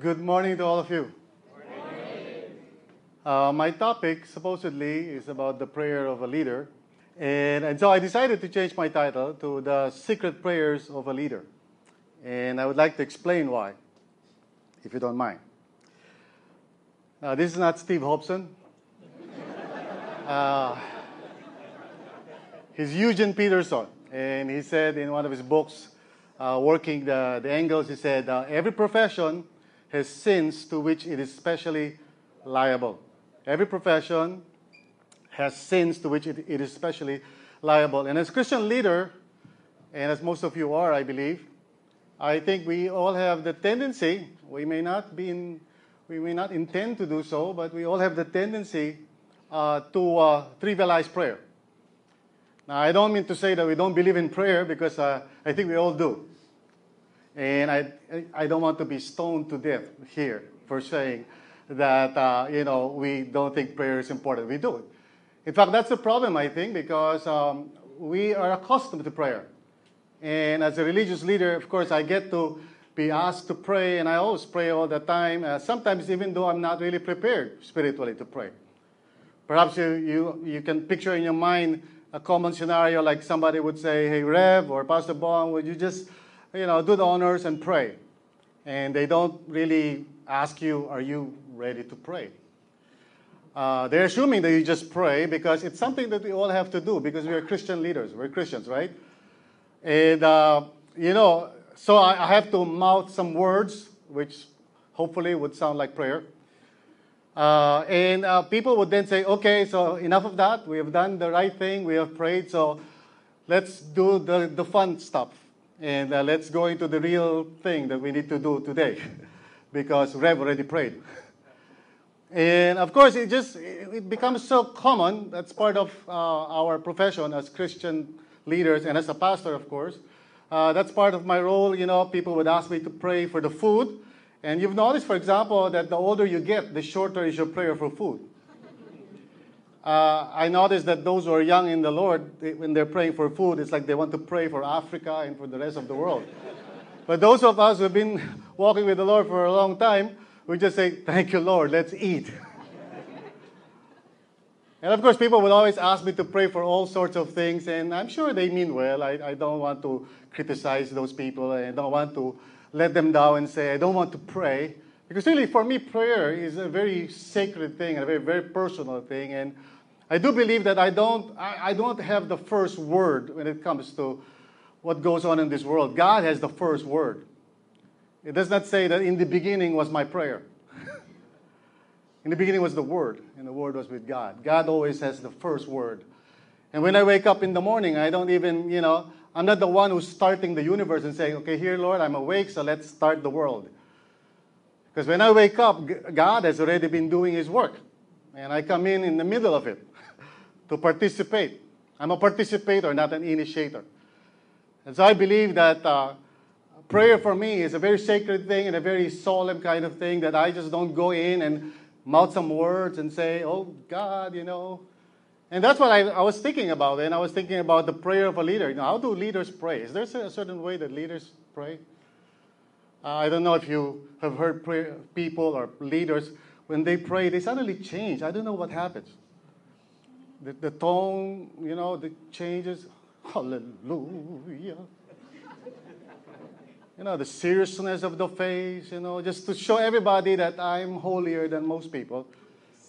Good morning to all of you. Uh, my topic supposedly is about the prayer of a leader. And, and so I decided to change my title to The Secret Prayers of a Leader. And I would like to explain why, if you don't mind. Uh, this is not Steve Hobson. Uh, he's Eugene Peterson. And he said in one of his books, uh, Working the, the Angles, he said, uh, Every profession has sins to which it is especially liable. Every profession has sins to which it, it is especially liable. And as Christian leader, and as most of you are, I believe, I think we all have the tendency, we may not be in, we may not intend to do so, but we all have the tendency uh, to uh, trivialize prayer. Now, I don't mean to say that we don't believe in prayer because uh, I think we all do. And I, I don't want to be stoned to death here for saying that, uh, you know, we don't think prayer is important. We do. In fact, that's the problem, I think, because um, we are accustomed to prayer. And as a religious leader, of course, I get to be asked to pray, and I always pray all the time, uh, sometimes even though I'm not really prepared spiritually to pray. Perhaps you, you, you can picture in your mind a common scenario like somebody would say, Hey, Rev or Pastor Bon, would you just you know, do the honors and pray. And they don't really ask you, are you ready to pray? Uh, they're assuming that you just pray because it's something that we all have to do because we're Christian leaders. We're Christians, right? And, uh, you know, so I, I have to mouth some words, which hopefully would sound like prayer. Uh, and uh, people would then say, okay, so enough of that. We have done the right thing. We have prayed. So let's do the, the fun stuff. And uh, let's go into the real thing that we need to do today because Rev already prayed. And of course, it just it becomes so common. That's part of uh, our profession as Christian leaders and as a pastor, of course. Uh, that's part of my role. You know, people would ask me to pray for the food. And you've noticed, for example, that the older you get, the shorter is your prayer for food. Uh, I noticed that those who are young in the Lord, they, when they're praying for food, it's like they want to pray for Africa and for the rest of the world. but those of us who've been walking with the Lord for a long time, we just say, Thank you, Lord, let's eat. and of course, people will always ask me to pray for all sorts of things, and I'm sure they mean well. I, I don't want to criticize those people, and I don't want to let them down and say, I don't want to pray. Because really, for me, prayer is a very sacred thing, and a very, very personal thing. And I do believe that I don't, I, I don't have the first word when it comes to what goes on in this world. God has the first word. It does not say that in the beginning was my prayer. in the beginning was the Word, and the Word was with God. God always has the first word. And when I wake up in the morning, I don't even, you know, I'm not the one who's starting the universe and saying, okay, here, Lord, I'm awake, so let's start the world. Because when I wake up, God has already been doing His work. And I come in in the middle of it to participate. I'm a participator, not an initiator. And so I believe that uh, prayer for me is a very sacred thing and a very solemn kind of thing that I just don't go in and mouth some words and say, oh, God, you know. And that's what I, I was thinking about. And I was thinking about the prayer of a leader. You know, how do leaders pray? Is there a certain way that leaders pray? Uh, I don't know if you have heard prayer, people or leaders, when they pray, they suddenly change. I don't know what happens. The, the tone, you know, the changes. Hallelujah. You know, the seriousness of the face, you know, just to show everybody that I'm holier than most people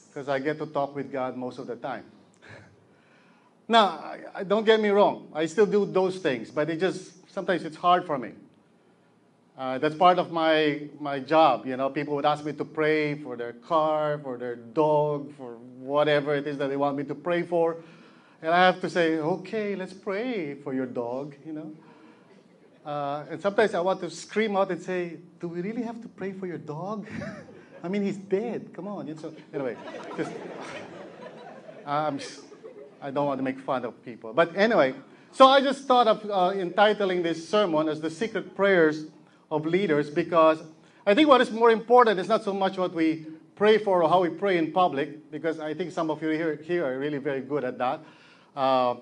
because I get to talk with God most of the time. now, don't get me wrong. I still do those things, but it just, sometimes it's hard for me. Uh, that's part of my, my job. You know, people would ask me to pray for their car, for their dog, for whatever it is that they want me to pray for. And I have to say, okay, let's pray for your dog, you know. Uh, and sometimes I want to scream out and say, do we really have to pray for your dog? I mean, he's dead. Come on. So, anyway, just, I'm, I don't want to make fun of people. But anyway, so I just thought of uh, entitling this sermon as The Secret Prayers of leaders because I think what is more important is not so much what we pray for or how we pray in public, because I think some of you here, here are really very good at that, uh,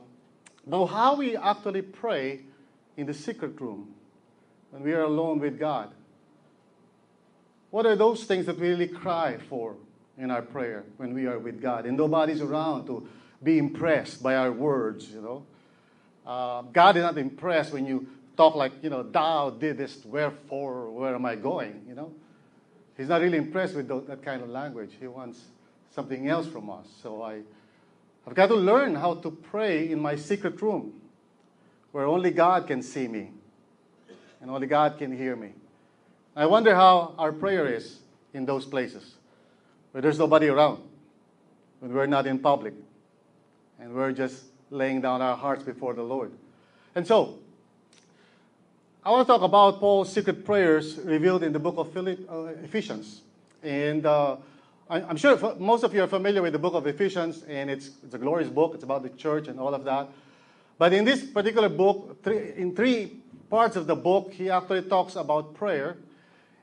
but how we actually pray in the secret room when we are alone with God. What are those things that we really cry for in our prayer when we are with God and nobody's around to be impressed by our words, you know? Uh, God is not impressed when you talk like, you know, thou did this, wherefore, where am I going, you know? He's not really impressed with that kind of language. He wants something else from us. So I, I've got to learn how to pray in my secret room where only God can see me and only God can hear me. I wonder how our prayer is in those places where there's nobody around, when we're not in public, and we're just laying down our hearts before the Lord. And so, I want to talk about Paul's secret prayers revealed in the book of uh, Ephesians. And uh, I'm sure most of you are familiar with the book of Ephesians, and it's, it's a glorious book. It's about the church and all of that. But in this particular book, three, in three parts of the book, he actually talks about prayer.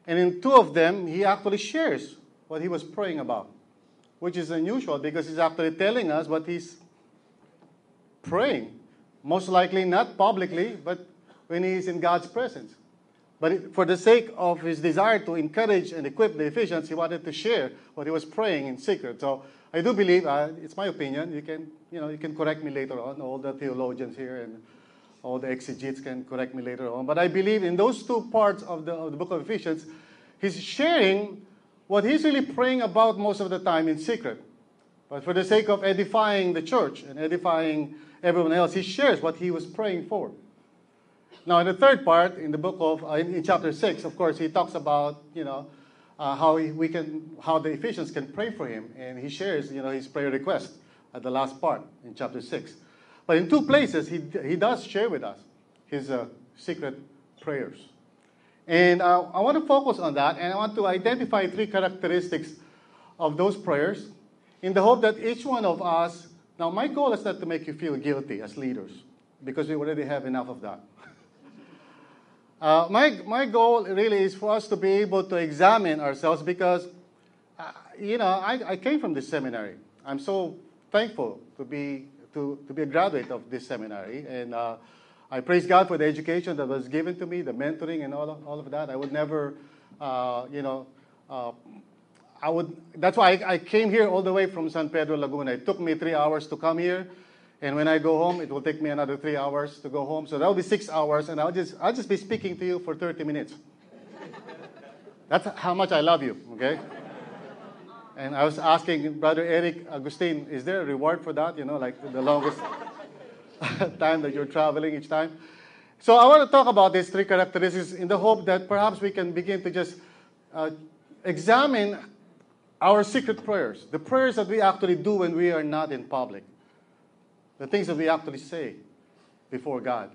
And in two of them, he actually shares what he was praying about, which is unusual because he's actually telling us what he's praying. Most likely not publicly, but when he is in God's presence. But for the sake of his desire to encourage and equip the Ephesians, he wanted to share what he was praying in secret. So I do believe, uh, it's my opinion, you can, you know, you can correct me later on, all the theologians here and all the exegetes can correct me later on. But I believe in those two parts of the, of the book of Ephesians, he's sharing what he's really praying about most of the time in secret. But for the sake of edifying the church and edifying everyone else, he shares what he was praying for. Now, in the third part, in the book of, uh, in, in, chapter 6, of course, he talks about, you know, uh, how we can, how the Ephesians can pray for him. And he shares, you know, his prayer request at the last part in chapter 6. But in two places, he, he does share with us his uh, secret prayers. And uh, I want to focus on that, and I want to identify three characteristics of those prayers in the hope that each one of us, now my goal is not to make you feel guilty as leaders, because we already have enough of that. uh, my, my goal really is for us to be able to examine ourselves because, uh, you know, I, I came from this seminary. I'm so thankful to be, to, to be a graduate of this seminary. And uh, I praise God for the education that was given to me, the mentoring and all of, all of that. I would never, uh, you know, uh, I would, that's why I, I, came here all the way from San Pedro Laguna. It took me three hours to come here. And when I go home, it will take me another three hours to go home. So that'll be six hours, and I'll just, I'll just be speaking to you for 30 minutes. That's how much I love you, okay? And I was asking Brother Eric Agustin, is there a reward for that? You know, like the longest time that you're traveling each time. So I want to talk about these three characteristics in the hope that perhaps we can begin to just uh, examine our secret prayers, the prayers that we actually do when we are not in public, the things that we actually say before God,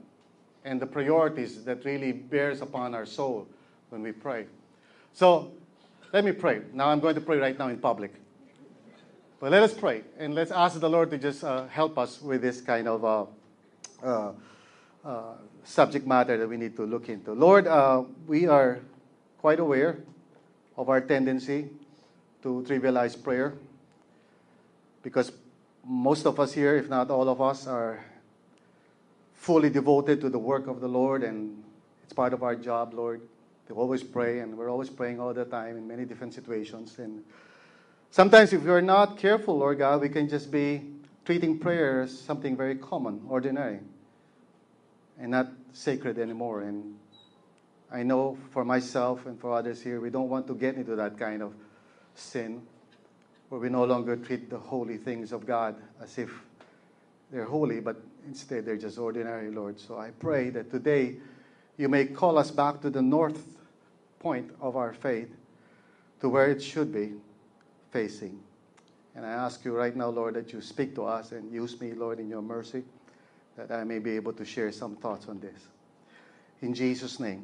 and the priorities that really bears upon our soul when we pray. So let me pray. Now I'm going to pray right now in public. But let us pray and let's ask the Lord to just uh, help us with this kind of uh, uh, uh subject matter that we need to look into. Lord, uh, we are quite aware of our tendency to trivialize prayer because most of us here, if not all of us, are fully devoted to the work of the Lord, and it's part of our job, Lord, to always pray, and we're always praying all the time in many different situations. And sometimes, if we're not careful, Lord God, we can just be treating prayer as something very common, ordinary, and not sacred anymore. And I know for myself and for others here, we don't want to get into that kind of sin where we no longer treat the holy things of God as if they're holy, but instead they're just ordinary, Lord. So I pray that today you may call us back to the north point of our faith, to where it should be facing. And I ask you right now, Lord, that you speak to us and use me, Lord, in your mercy, that I may be able to share some thoughts on this. In Jesus' name.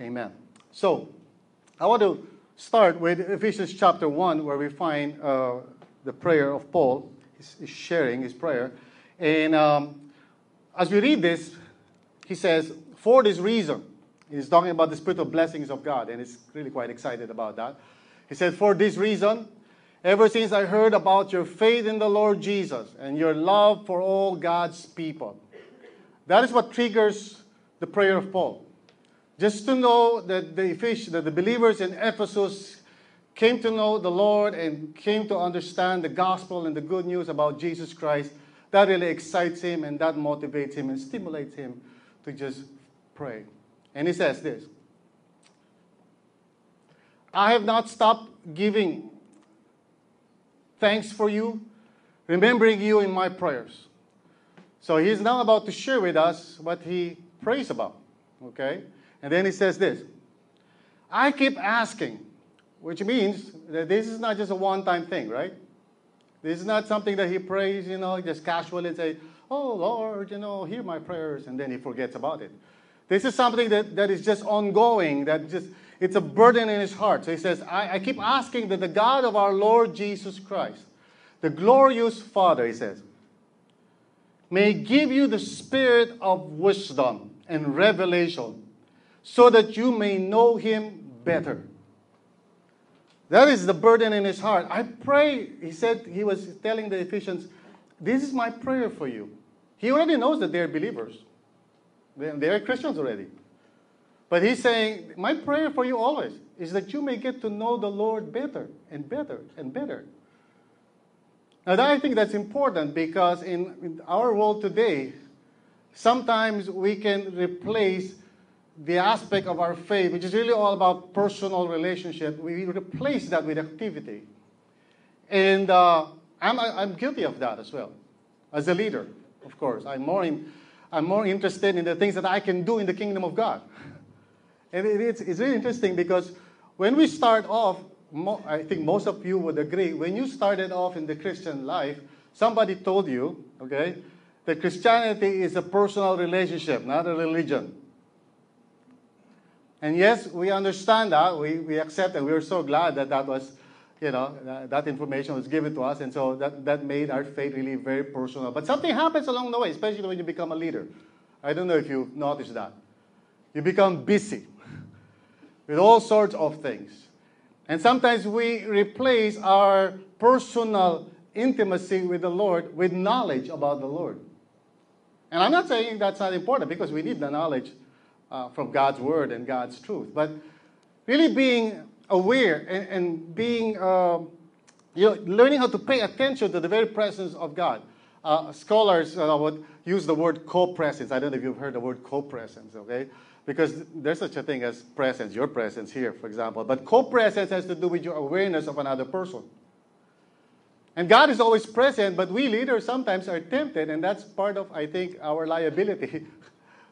Amen. So, I want to start with Ephesians chapter 1, where we find uh, the prayer of Paul. He's, sharing his prayer. And um, as we read this, he says, For this reason, he's talking about the spiritual blessings of God, and he's really quite excited about that. He said, For this reason, ever since I heard about your faith in the Lord Jesus and your love for all God's people. That is what triggers the prayer of Paul. Just to know that the, that the believers in Ephesus came to know the Lord and came to understand the gospel and the good news about Jesus Christ, that really excites him and that motivates him and stimulates him to just pray. And he says this I have not stopped giving thanks for you, remembering you in my prayers. So he's now about to share with us what he prays about. Okay? And then he says this I keep asking, which means that this is not just a one time thing, right? This is not something that he prays, you know, just casually and say, Oh Lord, you know, hear my prayers, and then he forgets about it. This is something that, that is just ongoing, that just it's a burden in his heart. So he says, I, I keep asking that the God of our Lord Jesus Christ, the glorious Father, he says, may give you the spirit of wisdom and revelation so that you may know him better. That is the burden in his heart. I pray, he said, he was telling the Ephesians, this is my prayer for you. He already knows that they're believers, they're Christians already. But he's saying, My prayer for you always is that you may get to know the Lord better and better and better. Now, I think that's important because in, in our world today, sometimes we can replace the aspect of our faith, which is really all about personal relationship, we replace that with activity. And uh, I'm, I'm guilty of that as well. As a leader, of course, I'm more, in, I'm more interested in the things that I can do in the kingdom of God. And it's, it's really interesting because when we start off, I think most of you would agree, when you started off in the Christian life, somebody told you, okay, that Christianity is a personal relationship, not a religion. And yes, we understand that. We, we accept and we're so glad that that was, you know, that, that information was given to us. And so that, that made our faith really very personal. But something happens along the way, especially when you become a leader. I don't know if you've noticed that. You become busy with all sorts of things. And sometimes we replace our personal intimacy with the Lord with knowledge about the Lord. And I'm not saying that's not important because we need the knowledge uh, from God's word and God's truth. But really being aware and, and being, uh, you know, learning how to pay attention to the very presence of God. Uh, scholars uh, would use the word co-presence. I don't know if you've heard the word co-presence, okay? Because there's such a thing as presence, your presence here, for example. But co-presence has to do with your awareness of another person. And God is always present, but we leaders sometimes are tempted, and that's part of, I think, our liability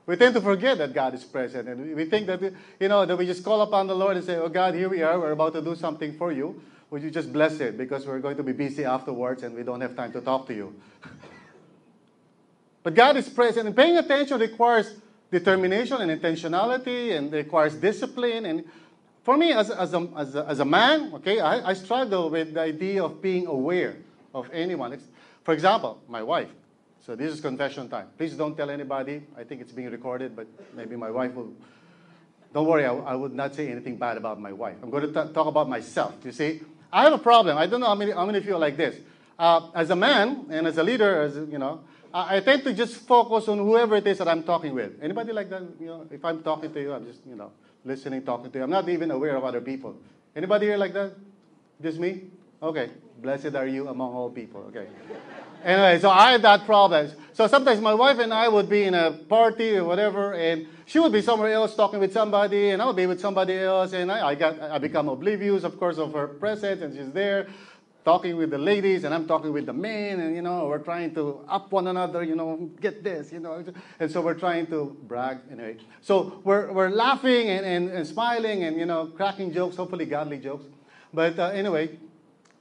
We tend to forget that God is present. And we think that, you know, that we just call upon the Lord and say, oh, God, here we are. We're about to do something for you. Would you just bless it? Because we're going to be busy afterwards and we don't have time to talk to you. but God is present. And paying attention requires determination and intentionality and requires discipline. And for me, as, as, a, as, a, as a man, okay, I, I struggle with the idea of being aware of anyone. For example, my wife. So this is confession time. Please don't tell anybody. I think it's being recorded, but maybe my wife will. Don't worry, I, I would not say anything bad about my wife. I'm going to t- talk about myself. You see, I have a problem. I don't know how many, how many of you are like this. Uh, as a man and as a leader, as you know, I, I tend to just focus on whoever it is that I'm talking with. Anybody like that? You know, if I'm talking to you, I'm just you know listening, talking to you. I'm not even aware of other people. Anybody here like that? Just me? Okay. Blessed are you among all people. Okay. Anyway, so I had that problem. So sometimes my wife and I would be in a party or whatever, and she would be somewhere else talking with somebody, and I would be with somebody else, and I, I got I become oblivious, of course, of her presence, and she's there talking with the ladies, and I'm talking with the men, and you know, we're trying to up one another, you know, get this, you know, and so we're trying to brag anyway. So we're we're laughing and, and, and smiling and you know, cracking jokes, hopefully godly jokes. But uh, anyway,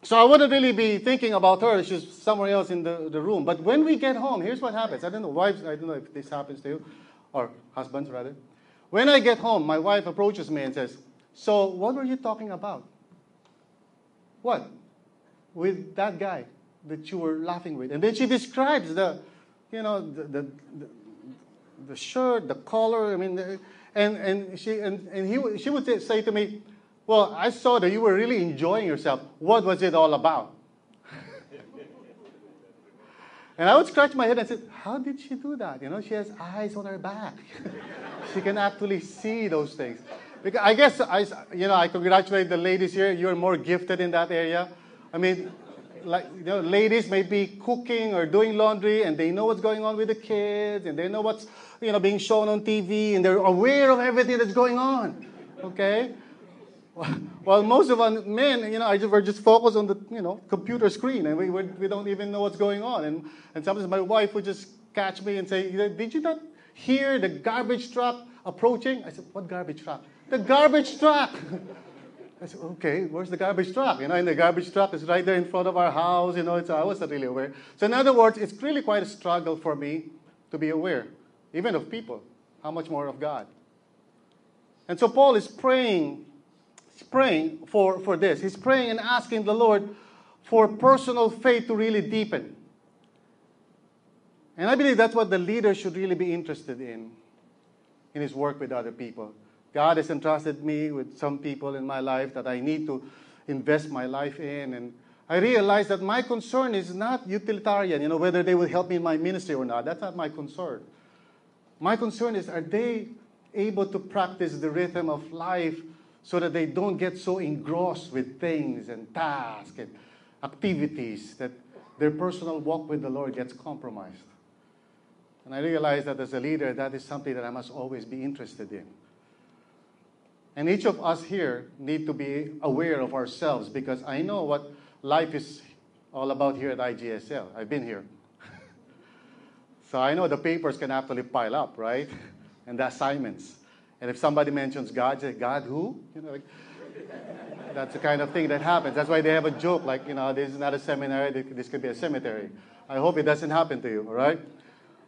so I wouldn't really be thinking about her. She's somewhere else in the, the room. But when we get home, here's what happens. I don't know, wives, I don't know if this happens to you, or husbands rather. When I get home, my wife approaches me and says, So what were you talking about? What? With that guy that you were laughing with. And then she describes the, you know, the, the, the, the shirt, the collar, I mean, and, and, she, and, and he, she would say to me, well, I saw that you were really enjoying yourself. What was it all about? And I would scratch my head and say, How did she do that? You know, she has eyes on her back. she can actually see those things. Because I guess I, you know, I congratulate the ladies here. You're more gifted in that area. I mean, like you know, ladies may be cooking or doing laundry, and they know what's going on with the kids, and they know what's you know being shown on TV, and they're aware of everything that's going on. Okay. While most of our men, you know, we're just focused on the you know computer screen, and we, we don't even know what's going on. And and sometimes my wife would just catch me and say, "Did you not hear the garbage truck approaching?" I said, "What garbage truck?" The garbage truck. I said, okay, where's the garbage truck? You know, and the garbage truck is right there in front of our house. You know, it's, I wasn't really aware. So, in other words, it's really quite a struggle for me to be aware, even of people, how much more of God. And so, Paul is praying, praying for, for this. He's praying and asking the Lord for personal faith to really deepen. And I believe that's what the leader should really be interested in, in his work with other people. God has entrusted me with some people in my life that I need to invest my life in. And I realize that my concern is not utilitarian, you know, whether they will help me in my ministry or not. That's not my concern. My concern is are they able to practice the rhythm of life so that they don't get so engrossed with things and tasks and activities that their personal walk with the Lord gets compromised. And I realize that as a leader, that is something that I must always be interested in. And each of us here need to be aware of ourselves because I know what life is all about here at IGSL. I've been here. so I know the papers can actually pile up, right? And the assignments. And if somebody mentions God, say, God who? You know, like, that's the kind of thing that happens. That's why they have a joke like, you know, this is not a seminary, this could be a cemetery. I hope it doesn't happen to you, all right?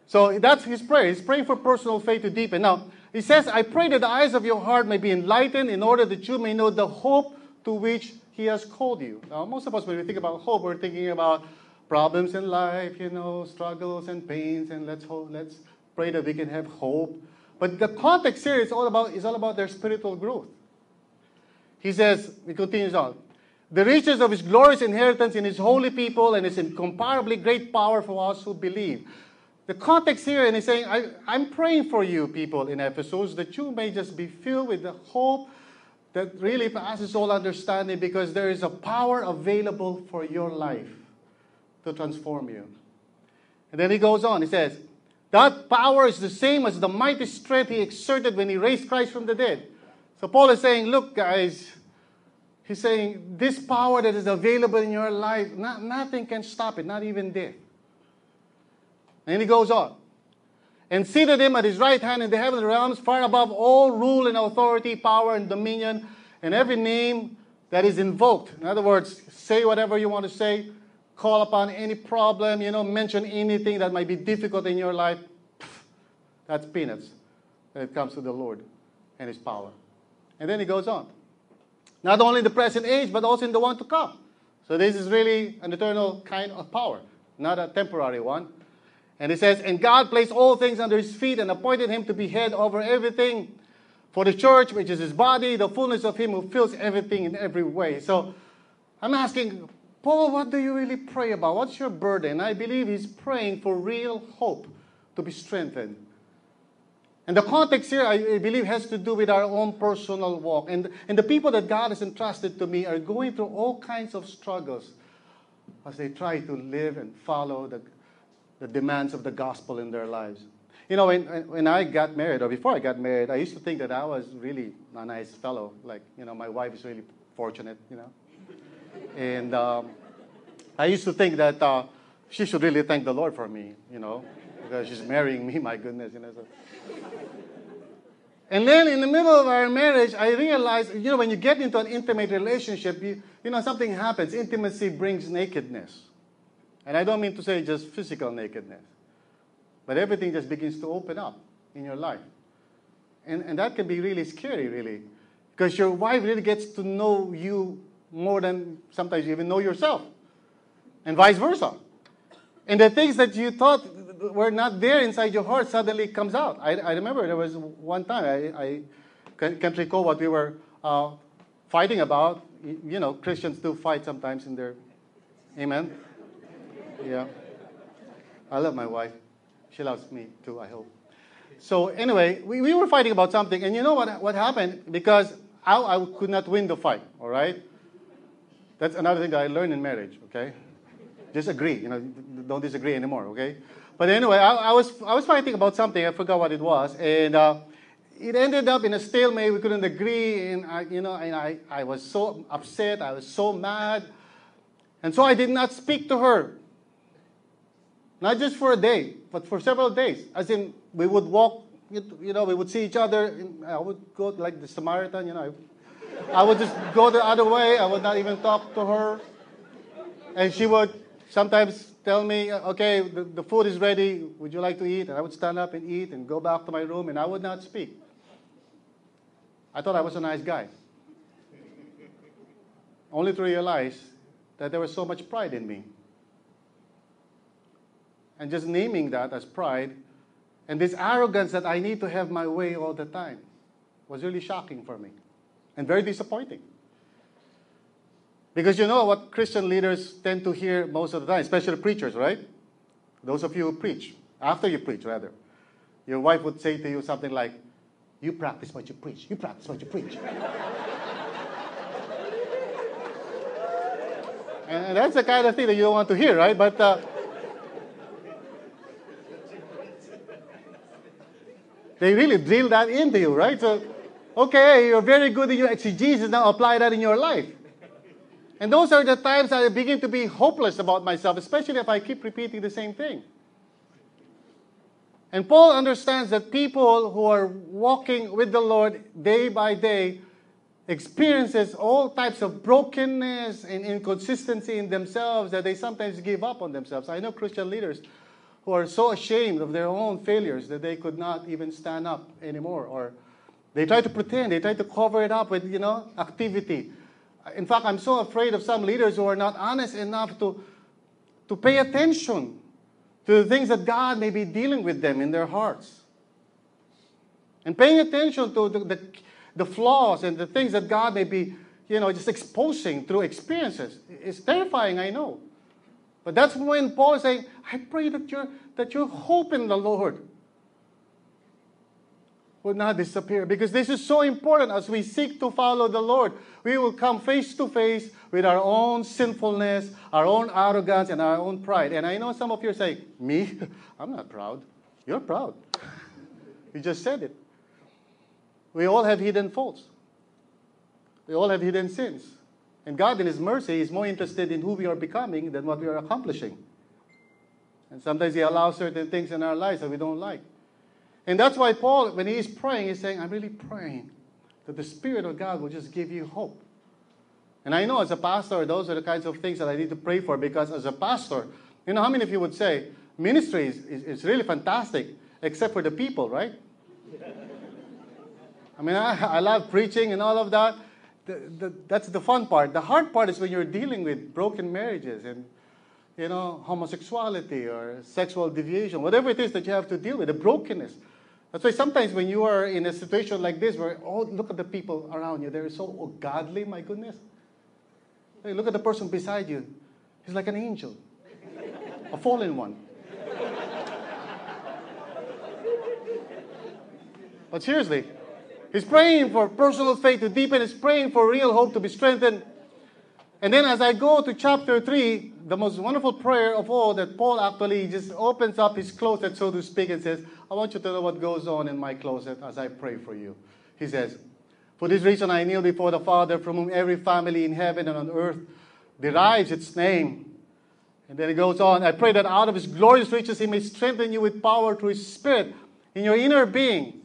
So that's his prayer. He's praying for personal faith to deepen. Now, he says, I pray that the eyes of your heart may be enlightened in order that you may know the hope to which he has called you. Now, most of us, when we think about hope, we're thinking about problems in life, you know, struggles and pains, and let's hope, let's pray that we can have hope. But the context here is all about is all about their spiritual growth. He says, he continues on, the riches of his glorious inheritance in his holy people and his incomparably great power for us who believe. The context here, and he's saying, I, I'm praying for you, people in Ephesus, that you may just be filled with the hope that really passes all understanding because there is a power available for your life to transform you. And then he goes on, he says, That power is the same as the mighty strength he exerted when he raised Christ from the dead. So Paul is saying, Look, guys, he's saying, this power that is available in your life, not, nothing can stop it, not even death. And he goes on. And seated him at his right hand in the heavenly realms, far above all rule and authority, power and dominion, and every name that is invoked. In other words, say whatever you want to say, call upon any problem, you know, mention anything that might be difficult in your life. That's peanuts when it comes to the Lord and his power. And then he goes on. Not only in the present age, but also in the one to come. So this is really an eternal kind of power, not a temporary one. And he says, And God placed all things under his feet and appointed him to be head over everything for the church, which is his body, the fullness of him who fills everything in every way. So I'm asking, Paul, what do you really pray about? What's your burden? I believe he's praying for real hope to be strengthened. And the context here, I believe, has to do with our own personal walk. And, and the people that God has entrusted to me are going through all kinds of struggles as they try to live and follow the, the demands of the gospel in their lives. You know, when, when I got married, or before I got married, I used to think that I was really a nice fellow. Like, you know, my wife is really fortunate, you know. And um, I used to think that uh, she should really thank the Lord for me, you know, because she's marrying me, my goodness, you know. So. And then in the middle of our marriage, I realized, you know, when you get into an intimate relationship, you, you know, something happens. Intimacy brings nakedness. And I don't mean to say just physical nakedness, but everything just begins to open up in your life. And, and that can be really scary, really, because your wife really gets to know you more than sometimes you even know yourself, and vice versa. And the things that you thought were not there inside your heart suddenly comes out. I, I remember there was one time I, I can't recall what we were uh, fighting about. You know, Christians do fight sometimes in their, amen. Yeah. I love my wife. She loves me too, I hope. So anyway, we, we were fighting about something, and you know what, what happened? Because I, I could not win the fight, all right? That's another thing that I learned in marriage, okay? Just agree, you know, don't disagree anymore, okay? But anyway, I, I was, I was fighting about something, I forgot what it was, and uh, it ended up in a stalemate. We couldn't agree, and I, you know, and I, I was so upset, I was so mad, and so I did not speak to her. Not just for a day, but for several days. As in, we would walk, you know, we would see each other. I would go like the Samaritan, you know. I would just go the other way. I would not even talk to her. And she would sometimes tell me, okay, the, the food is ready. Would you like to eat? And I would stand up and eat and go back to my room, and I would not speak. I thought I was a nice guy. Only to realize that there was so much pride in me. And just naming that as pride and this arrogance that I need to have my way all the time was really shocking for me and very disappointing. Because you know what Christian leaders tend to hear most of the time, especially preachers, right? Those of you who preach, after you preach, rather. Your wife would say to you something like, You practice what you preach. You practice what you preach. and that's the kind of thing that you don't want to hear, right? But. Uh, They really drill that into you, right? So, okay, you're very good in your exegesis, now apply that in your life. And those are the times I begin to be hopeless about myself, especially if I keep repeating the same thing. And Paul understands that people who are walking with the Lord day by day experiences all types of brokenness and inconsistency in themselves that they sometimes give up on themselves. I know Christian leaders who are so ashamed of their own failures that they could not even stand up anymore or they try to pretend they try to cover it up with you know activity. In fact i'm so afraid of some leaders who are not honest enough to to pay attention to the things that god may be dealing with them in their hearts. And paying attention to the, the, the flaws and the things that god may be you know just exposing through experiences is terrifying i know. But that's when Paul is saying, I pray that your, that your hope in the Lord will not disappear. Because this is so important as we seek to follow the Lord. We will come face to face with our own sinfulness, our own arrogance, and our own pride. And I know some of you are saying, Me? I'm not proud. You're proud. you just said it. We all have hidden faults. We all have hidden sins. And God, in His mercy, is more interested in who we are becoming than what we are accomplishing. And sometimes He allows certain things in our lives that we don't like. And that's why Paul, when he is praying, he's saying, I'm really praying that the Spirit of God will just give you hope. And I know as a pastor, those are the kinds of things that I need to pray for because as a pastor, you know, how many of you would say ministry is, is, is really fantastic except for the people, right? I mean, I, I love preaching and all of that the, the, that's the fun part. The hard part is when you're dealing with broken marriages and you know homosexuality or sexual deviation, whatever it is that you have to deal with, the brokenness. That's why sometimes when you are in a situation like this, where oh look at the people around you, they're so oh, godly. My goodness. Hey, look at the person beside you. He's like an angel, a fallen one. But seriously, He's praying for personal faith to deepen. He's praying for real hope to be strengthened. And then as I go to chapter 3, the most wonderful prayer of all that Paul actually just opens up his closet, so to speak, and says, I want you to know what goes on in my closet as I pray for you. He says, For this reason I kneel before the Father, from whom every family in heaven and on earth derives its name. And then he goes on, I pray that out of his glorious riches he may strengthen you with power through his Spirit in your inner being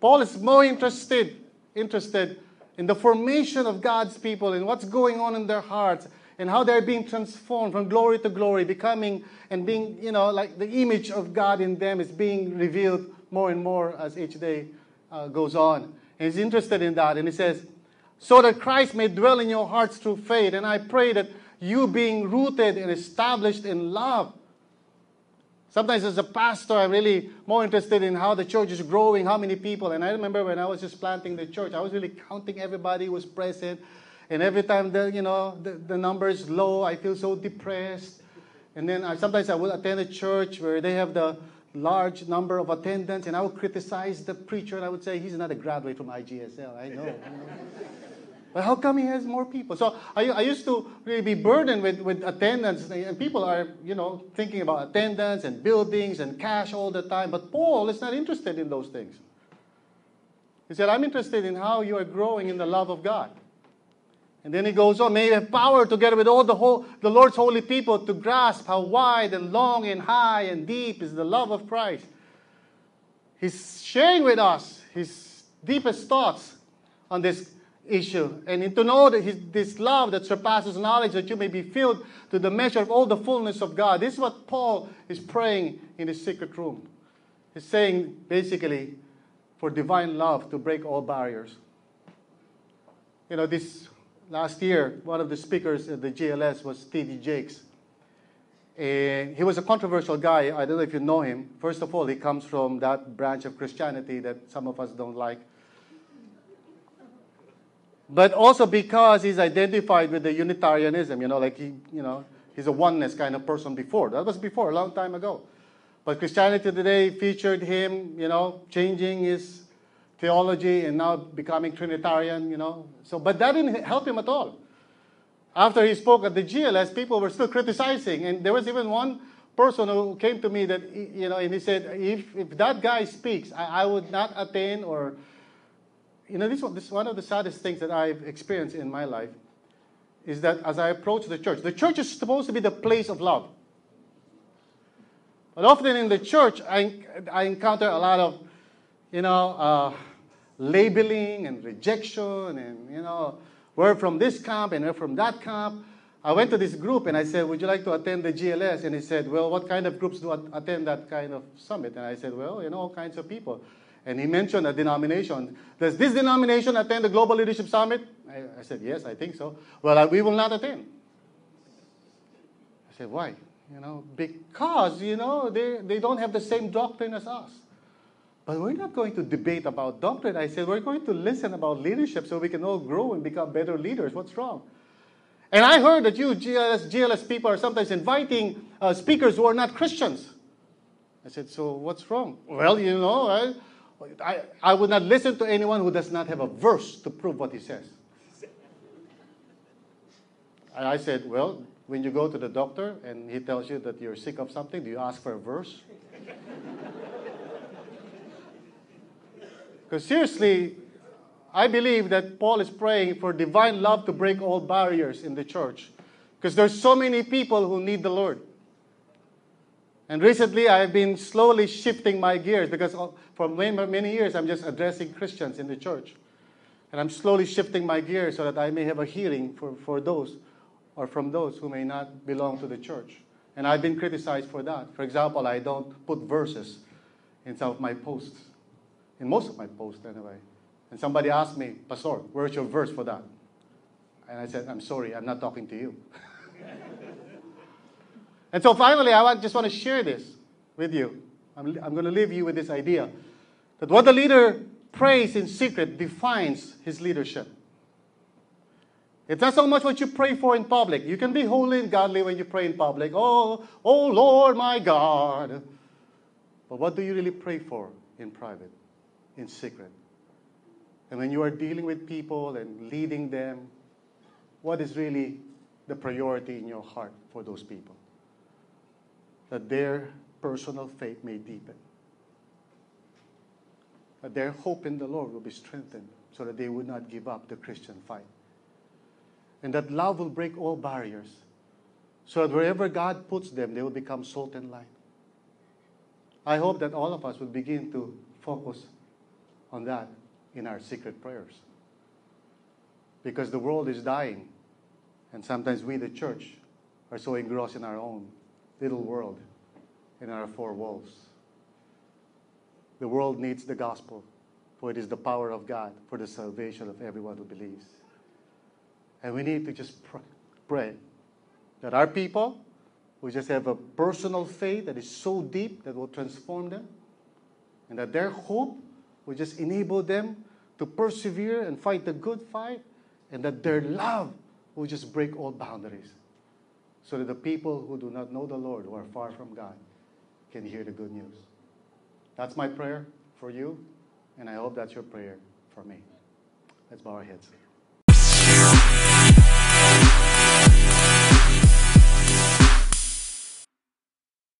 Paul is more interested, interested in the formation of God's people and what's going on in their hearts and how they're being transformed from glory to glory, becoming and being, you know, like the image of God in them is being revealed more and more as each day uh, goes on. And he's interested in that. And he says, so that Christ may dwell in your hearts through faith. And I pray that you being rooted and established in love Sometimes as a pastor, I'm really more interested in how the church is growing, how many people. And I remember when I was just planting the church, I was really counting everybody who was present. And every time the, you know, the, the number is low, I feel so depressed. And then I, sometimes I will attend a church where they have the large number of attendants, and I would criticize the preacher, and I would say, he's not a graduate from IGSL. I know. but how come he has more people? So I, I used to really be burdened with, with attendance, and people are, you know, thinking about attendance and buildings and cash all the time. But Paul is not interested in those things. He said, I'm interested in how you are growing in the love of God. And then he goes on, may you have power together with all the, whole, the Lord's holy people to grasp how wide and long and high and deep is the love of Christ. He's sharing with us his deepest thoughts on this issue. And to know that his, this love that surpasses knowledge, that you may be filled to the measure of all the fullness of God. This is what Paul is praying in the secret room. He's saying basically for divine love to break all barriers. You know, this last year, one of the speakers at the GLS was T.D. Jakes. And he was a controversial guy. I don't know if you know him. First of all, he comes from that branch of Christianity that some of us don't like. But also because he's identified with the Unitarianism, you know, like he, you know, he's a oneness kind of person before. That was before, a long time ago. But Christianity Today featured him, you know, changing his theology and now becoming Trinitarian, you know. So, but that didn't help him at all. After he spoke at the GLS, people were still criticizing, and there was even one person who came to me that you know, and he said, if if that guy speaks, I, I would not attain or, you know, this one, this is one of the saddest things that I've experienced in my life, is that as I approach the church, the church is supposed to be the place of love. But often in the church, I, I encounter a lot of, you know, uh, labeling and rejection and, you know, we're from this camp and we're from that camp. I went to this group and I said, Would you like to attend the GLS? And he said, Well, what kind of groups do attend that kind of summit? And I said, Well, you know, all kinds of people. And he mentioned a denomination. Does this denomination attend the Global Leadership Summit? I, I said, Yes, I think so. Well, we will not attend. I said, Why? You know, because, you know, they, they don't have the same doctrine as us. But we're not going to debate about doctrine. I said, we're going to listen about leadership so we can all grow and become better leaders. What's wrong? And I heard that you, GLS, GLS people, are sometimes inviting uh, speakers who are not Christians. I said, so what's wrong? Well, you know, I, I, I would not listen to anyone who does not have a verse to prove what he says. And I said, well, when you go to the doctor and he tells you that you're sick of something, do you ask for a verse? Because seriously, I believe that Paul is praying for divine love to break all barriers in the church. Because there's so many people who need the Lord. And recently, I've been slowly shifting my gears because uh, for many, years, I'm just addressing Christians in the church. And I'm slowly shifting my gears so that I may have a hearing for, for those or from those who may not belong to the church. And I've been criticized for that. For example, I don't put verses in some of my posts in most of my posts anyway. And somebody asked me, Pastor, where's your verse for that? And I said, I'm sorry, I'm not talking to you. and so finally, I just want to share this with you. I'm, I'm going to leave you with this idea that what the leader prays in secret defines his leadership. It's not so much what you pray for in public. You can be holy and godly when you pray in public. Oh, oh Lord my God. But what do you really pray for in private? In secret. And when you are dealing with people and leading them, what is really the priority in your heart for those people? That their personal faith may deepen. That their hope in the Lord will be strengthened so that they would not give up the Christian fight. And that love will break all barriers so that wherever God puts them, they will become salt and light. I hope that all of us will begin to focus on that in our secret prayers. Because the world is dying, and sometimes we, the church, are so engrossed in our own little world, in our four walls. The world needs the gospel, for it is the power of God for the salvation of everyone who believes. And we need to just pray that our people will just have a personal faith that is so deep that will transform them, and that their hope will just enable them to persevere and fight the good fight, and that their love will just break all boundaries. so that the people who do not know the Lord, who are far from God, can hear the good news. That's my prayer for you, and I hope that's your prayer for me. Let's bow our heads.